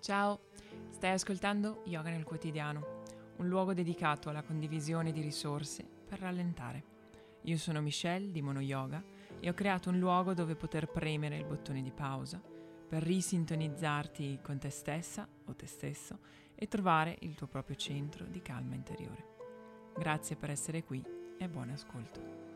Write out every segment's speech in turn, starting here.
Ciao, stai ascoltando Yoga nel quotidiano, un luogo dedicato alla condivisione di risorse per rallentare. Io sono Michelle di Mono Yoga e ho creato un luogo dove poter premere il bottone di pausa per risintonizzarti con te stessa o te stesso e trovare il tuo proprio centro di calma interiore. Grazie per essere qui e buon ascolto.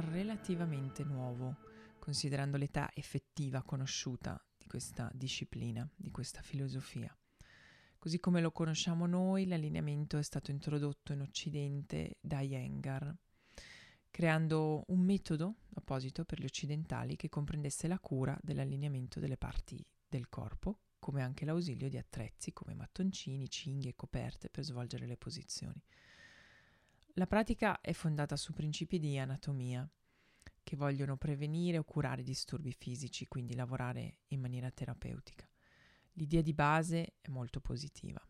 Relativamente nuovo, considerando l'età effettiva conosciuta di questa disciplina, di questa filosofia. Così come lo conosciamo noi, l'allineamento è stato introdotto in Occidente da Iyengar, creando un metodo apposito per gli occidentali che comprendesse la cura dell'allineamento delle parti del corpo, come anche l'ausilio di attrezzi come mattoncini, cinghie e coperte per svolgere le posizioni. La pratica è fondata su principi di anatomia che vogliono prevenire o curare disturbi fisici, quindi lavorare in maniera terapeutica. L'idea di base è molto positiva.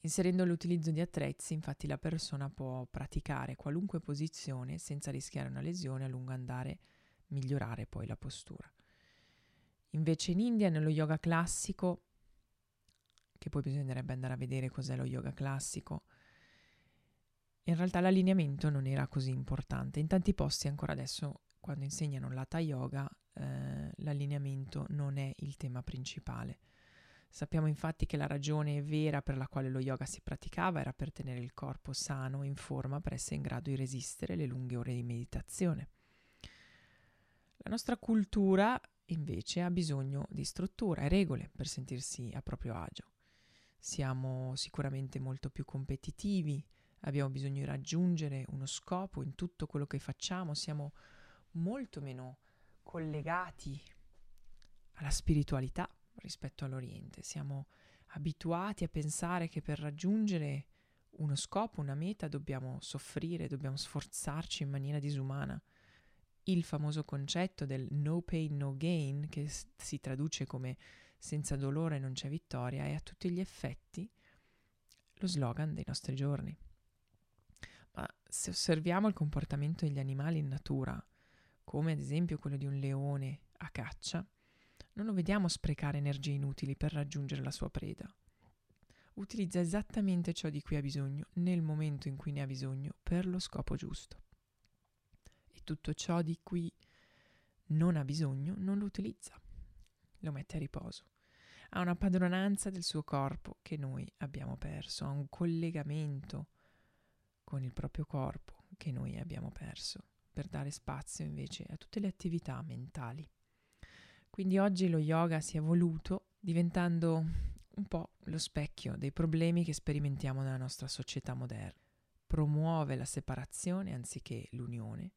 Inserendo l'utilizzo di attrezzi, infatti, la persona può praticare qualunque posizione senza rischiare una lesione a lungo andare, migliorare poi la postura. Invece in India, nello yoga classico, che poi bisognerebbe andare a vedere cos'è lo yoga classico, in realtà l'allineamento non era così importante. In tanti posti ancora adesso, quando insegnano l'Hatha Yoga, eh, l'allineamento non è il tema principale. Sappiamo infatti che la ragione vera per la quale lo yoga si praticava era per tenere il corpo sano e in forma per essere in grado di resistere le lunghe ore di meditazione. La nostra cultura invece ha bisogno di struttura e regole per sentirsi a proprio agio. Siamo sicuramente molto più competitivi, abbiamo bisogno di raggiungere uno scopo in tutto quello che facciamo, siamo molto meno collegati alla spiritualità rispetto all'Oriente, siamo abituati a pensare che per raggiungere uno scopo, una meta, dobbiamo soffrire, dobbiamo sforzarci in maniera disumana. Il famoso concetto del no pain, no gain, che si traduce come senza dolore non c'è vittoria, è a tutti gli effetti lo slogan dei nostri giorni. Ma se osserviamo il comportamento degli animali in natura, come ad esempio quello di un leone a caccia, non lo vediamo sprecare energie inutili per raggiungere la sua preda. Utilizza esattamente ciò di cui ha bisogno nel momento in cui ne ha bisogno per lo scopo giusto. E tutto ciò di cui non ha bisogno non lo utilizza, lo mette a riposo. Ha una padronanza del suo corpo che noi abbiamo perso, ha un collegamento con il proprio corpo che noi abbiamo perso, per dare spazio invece a tutte le attività mentali. Quindi oggi lo yoga si è evoluto diventando un po' lo specchio dei problemi che sperimentiamo nella nostra società moderna. Promuove la separazione anziché l'unione,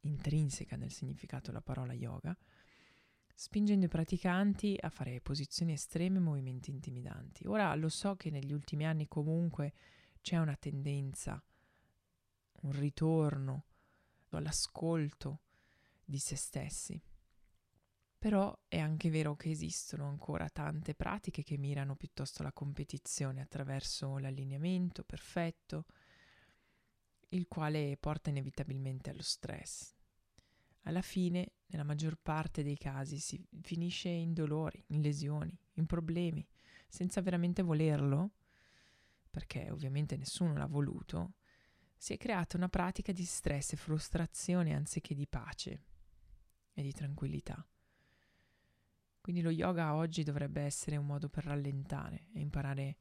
intrinseca nel significato della parola yoga, spingendo i praticanti a fare posizioni estreme e movimenti intimidanti. Ora lo so che negli ultimi anni comunque c'è una tendenza un ritorno all'ascolto di se stessi. Però è anche vero che esistono ancora tante pratiche che mirano piuttosto alla competizione attraverso l'allineamento perfetto, il quale porta inevitabilmente allo stress. Alla fine, nella maggior parte dei casi, si finisce in dolori, in lesioni, in problemi, senza veramente volerlo, perché ovviamente nessuno l'ha voluto, si è creata una pratica di stress e frustrazione anziché di pace e di tranquillità. Quindi lo yoga oggi dovrebbe essere un modo per rallentare e imparare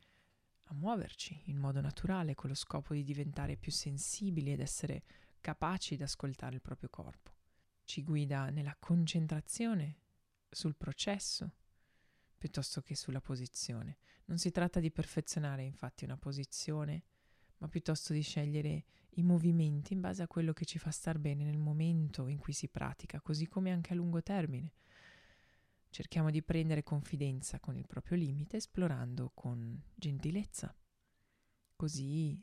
a muoverci in modo naturale con lo scopo di diventare più sensibili ed essere capaci di ascoltare il proprio corpo. Ci guida nella concentrazione sul processo piuttosto che sulla posizione. Non si tratta di perfezionare infatti una posizione ma piuttosto di scegliere i movimenti in base a quello che ci fa star bene nel momento in cui si pratica, così come anche a lungo termine. Cerchiamo di prendere confidenza con il proprio limite esplorando con gentilezza. Così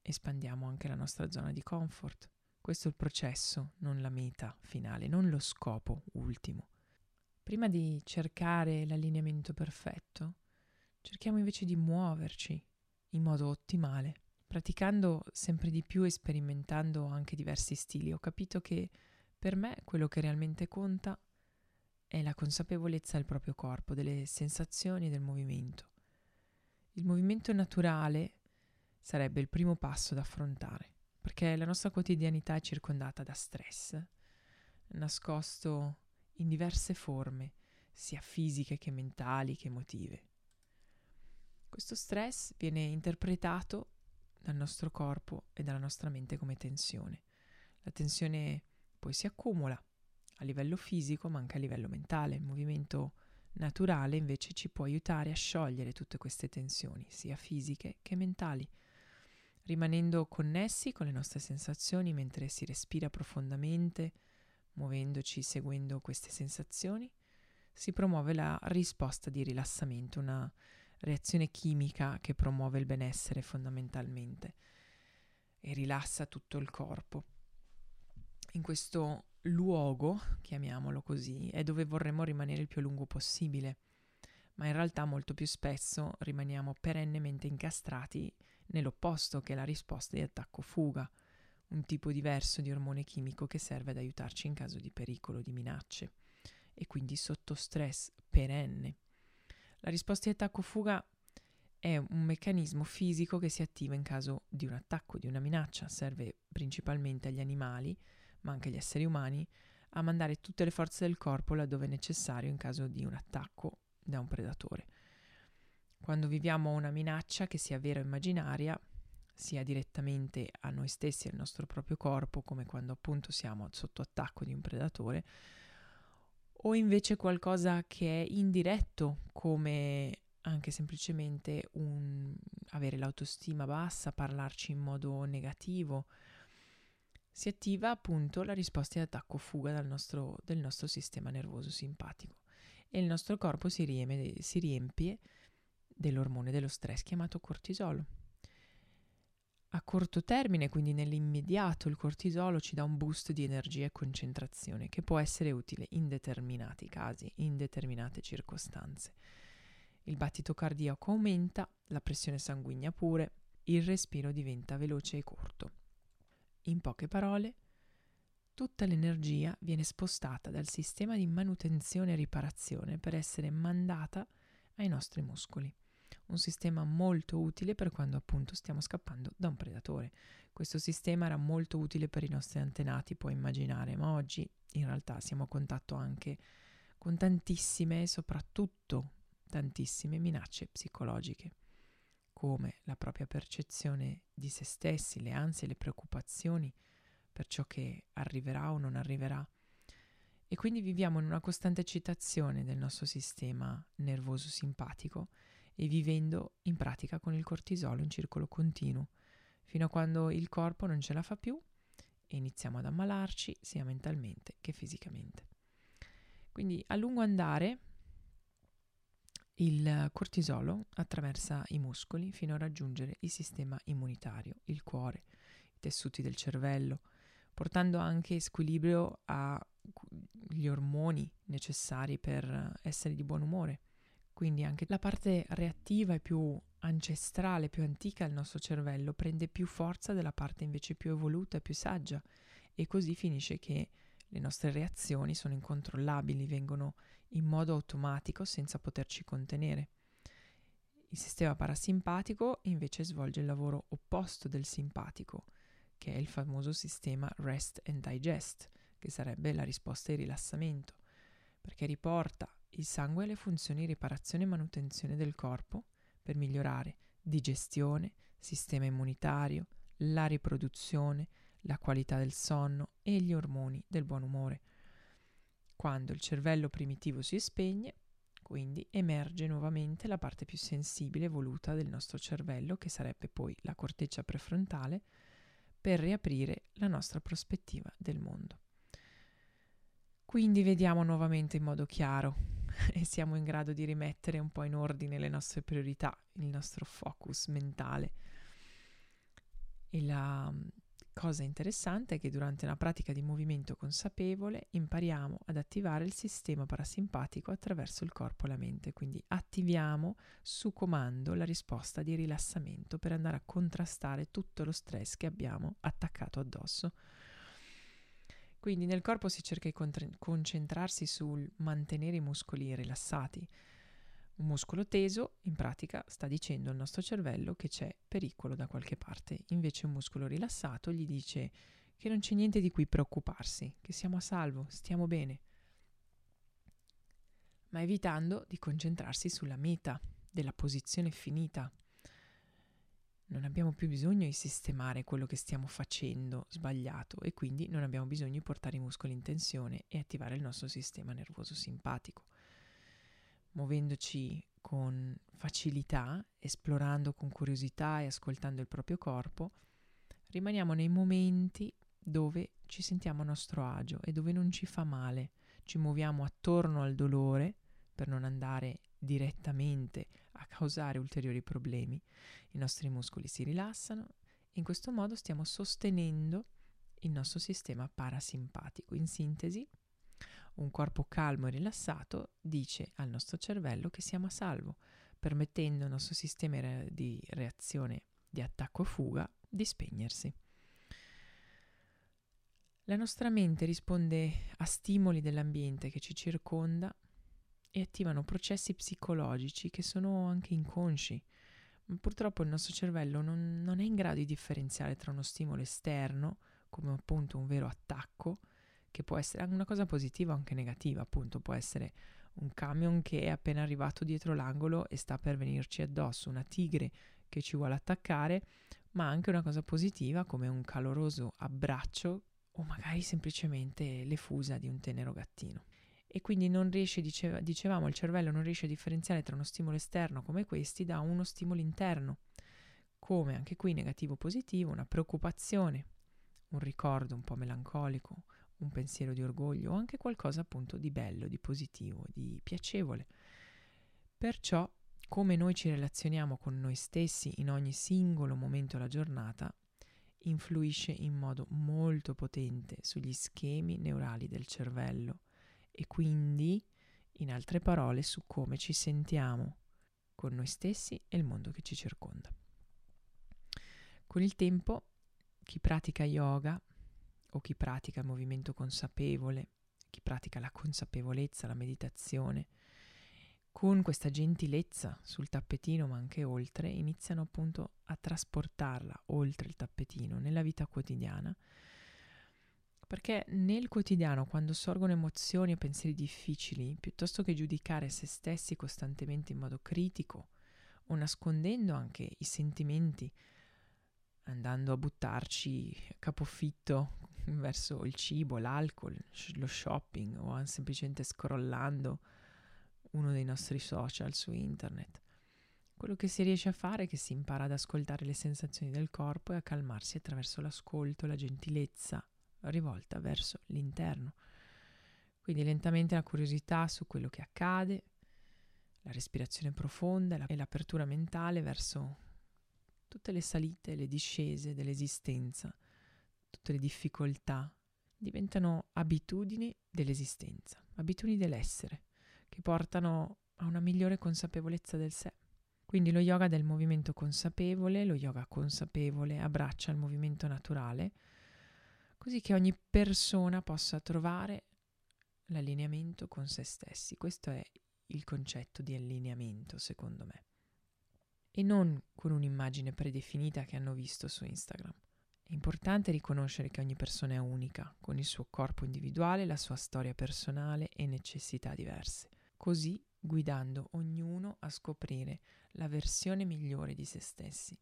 espandiamo anche la nostra zona di comfort. Questo è il processo, non la meta finale, non lo scopo ultimo. Prima di cercare l'allineamento perfetto, cerchiamo invece di muoverci in modo ottimale. Praticando sempre di più e sperimentando anche diversi stili, ho capito che per me quello che realmente conta è la consapevolezza del proprio corpo, delle sensazioni del movimento. Il movimento naturale sarebbe il primo passo da affrontare, perché la nostra quotidianità è circondata da stress, nascosto in diverse forme, sia fisiche che mentali che emotive. Questo stress viene interpretato dal nostro corpo e dalla nostra mente come tensione. La tensione poi si accumula a livello fisico ma anche a livello mentale. Il movimento naturale invece ci può aiutare a sciogliere tutte queste tensioni, sia fisiche che mentali, rimanendo connessi con le nostre sensazioni mentre si respira profondamente, muovendoci, seguendo queste sensazioni, si promuove la risposta di rilassamento, una reazione chimica che promuove il benessere fondamentalmente e rilassa tutto il corpo. In questo luogo, chiamiamolo così, è dove vorremmo rimanere il più a lungo possibile, ma in realtà molto più spesso rimaniamo perennemente incastrati nell'opposto che è la risposta di attacco-fuga, un tipo diverso di ormone chimico che serve ad aiutarci in caso di pericolo, di minacce e quindi sotto stress perenne. La risposta di attacco-fuga è un meccanismo fisico che si attiva in caso di un attacco, di una minaccia, serve principalmente agli animali, ma anche agli esseri umani, a mandare tutte le forze del corpo laddove è necessario in caso di un attacco da un predatore. Quando viviamo una minaccia, che sia vera o immaginaria, sia direttamente a noi stessi e al nostro proprio corpo, come quando appunto siamo sotto attacco di un predatore, o invece qualcosa che è indiretto, come anche semplicemente un, avere l'autostima bassa, parlarci in modo negativo, si attiva appunto la risposta di attacco-fuga nostro, del nostro sistema nervoso simpatico e il nostro corpo si riempie, si riempie dell'ormone dello stress chiamato cortisolo. A corto termine, quindi nell'immediato, il cortisolo ci dà un boost di energia e concentrazione che può essere utile in determinati casi, in determinate circostanze. Il battito cardiaco aumenta, la pressione sanguigna pure, il respiro diventa veloce e corto. In poche parole, tutta l'energia viene spostata dal sistema di manutenzione e riparazione per essere mandata ai nostri muscoli un sistema molto utile per quando appunto stiamo scappando da un predatore. Questo sistema era molto utile per i nostri antenati, puoi immaginare, ma oggi in realtà siamo a contatto anche con tantissime soprattutto tantissime minacce psicologiche, come la propria percezione di se stessi, le ansie, le preoccupazioni per ciò che arriverà o non arriverà. E quindi viviamo in una costante eccitazione del nostro sistema nervoso simpatico e vivendo in pratica con il cortisolo in circolo continuo, fino a quando il corpo non ce la fa più e iniziamo ad ammalarci sia mentalmente che fisicamente. Quindi a lungo andare il cortisolo attraversa i muscoli fino a raggiungere il sistema immunitario, il cuore, i tessuti del cervello, portando anche squilibrio agli ormoni necessari per essere di buon umore quindi anche la parte reattiva e più ancestrale, più antica del nostro cervello prende più forza della parte invece più evoluta e più saggia e così finisce che le nostre reazioni sono incontrollabili, vengono in modo automatico senza poterci contenere. Il sistema parasimpatico invece svolge il lavoro opposto del simpatico, che è il famoso sistema rest and digest, che sarebbe la risposta di rilassamento, perché riporta il sangue ha le funzioni di riparazione e manutenzione del corpo per migliorare digestione, sistema immunitario, la riproduzione, la qualità del sonno e gli ormoni del buon umore. Quando il cervello primitivo si spegne, quindi emerge nuovamente la parte più sensibile e evoluta del nostro cervello, che sarebbe poi la corteccia prefrontale, per riaprire la nostra prospettiva del mondo. Quindi vediamo nuovamente in modo chiaro e siamo in grado di rimettere un po' in ordine le nostre priorità, il nostro focus mentale. E la, Cosa interessante è che durante una pratica di movimento consapevole impariamo ad attivare il sistema parasimpatico attraverso il corpo e la mente, quindi attiviamo su comando la risposta di rilassamento per andare a contrastare tutto lo stress che abbiamo attaccato addosso. Quindi nel corpo si cerca di concentrarsi sul mantenere i muscoli rilassati, un muscolo teso, in pratica, sta dicendo al nostro cervello che c'è pericolo da qualche parte, invece un muscolo rilassato gli dice che non c'è niente di cui preoccuparsi, che siamo a salvo, stiamo bene, ma evitando di concentrarsi sulla meta della posizione finita. Non abbiamo più bisogno di sistemare quello che stiamo facendo sbagliato e quindi non abbiamo bisogno di portare i muscoli in tensione e attivare il nostro sistema nervoso simpatico. Muovendoci con facilità, esplorando con curiosità e ascoltando il proprio corpo, rimaniamo nei momenti dove ci sentiamo a nostro agio e dove non ci fa male, ci muoviamo attorno al dolore per non andare direttamente a causare ulteriori problemi. I nostri muscoli si rilassano in questo modo stiamo sostenendo il nostro sistema parasimpatico. In sintesi, un corpo calmo e rilassato dice al nostro cervello che siamo a salvo, permettendo al nostro sistema di reazione di attacco e fuga di spegnersi. La nostra mente risponde a stimoli dell'ambiente che ci circonda e attivano processi psicologici che sono anche inconsci. Purtroppo il nostro cervello non, non è in grado di differenziare tra uno stimolo esterno, come appunto un vero attacco, che può essere una cosa positiva o anche negativa, appunto può essere un camion che è appena arrivato dietro l'angolo e sta per venirci addosso, una tigre che ci vuole attaccare, ma anche una cosa positiva come un caloroso abbraccio o magari semplicemente le fusa di un tenero gattino. E quindi non riesce, diceva, dicevamo, il cervello non riesce a differenziare tra uno stimolo esterno come questi da uno stimolo interno, come? Anche qui negativo o positivo, una preoccupazione, un ricordo un po' melancolico, un pensiero di orgoglio o anche qualcosa appunto di bello, di positivo, di piacevole. Perciò, come noi ci relazioniamo con noi stessi in ogni singolo momento della giornata, influisce in modo molto potente sugli schemi neurali del cervello e quindi, in altre parole, su come ci sentiamo con noi stessi e il mondo che ci circonda. Con il tempo, chi pratica yoga o chi pratica il movimento consapevole, chi pratica la consapevolezza, la meditazione, con questa gentilezza sul tappetino ma anche oltre, iniziano appunto a trasportarla oltre il tappetino nella vita quotidiana. Perché nel quotidiano, quando sorgono emozioni e pensieri difficili, piuttosto che giudicare se stessi costantemente in modo critico o nascondendo anche i sentimenti, andando a buttarci capofitto verso il cibo, l'alcol, lo shopping o semplicemente scrollando uno dei nostri social su internet. Quello che si riesce a fare è che si impara ad ascoltare le sensazioni del corpo e a calmarsi attraverso l'ascolto la gentilezza rivolta verso l'interno. Quindi lentamente la curiosità su quello che accade, la respirazione profonda e l'apertura mentale verso tutte le salite e le discese dell'esistenza tutte le difficoltà diventano abitudini dell'esistenza, abitudini dell'essere, che portano a una migliore consapevolezza del sé. Quindi lo yoga del movimento consapevole, lo yoga consapevole abbraccia il movimento naturale, così che ogni persona possa trovare l'allineamento con se stessi. Questo è il concetto di allineamento, secondo me. E non con un'immagine predefinita che hanno visto su Instagram. È importante riconoscere che ogni persona è unica, con il suo corpo individuale, la sua storia personale e necessità diverse, così guidando ognuno a scoprire la versione migliore di se stessi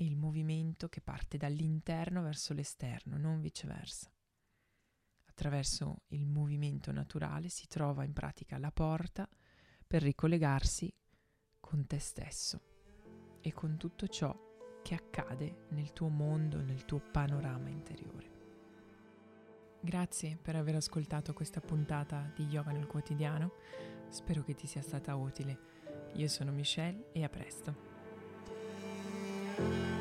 e il movimento che parte dall'interno verso l'esterno, non viceversa. Attraverso il movimento naturale si trova in pratica la porta per ricollegarsi con te stesso e con tutto ciò che accade nel tuo mondo, nel tuo panorama interiore. Grazie per aver ascoltato questa puntata di Yoga nel quotidiano, spero che ti sia stata utile. Io sono Michelle e a presto. Thank you.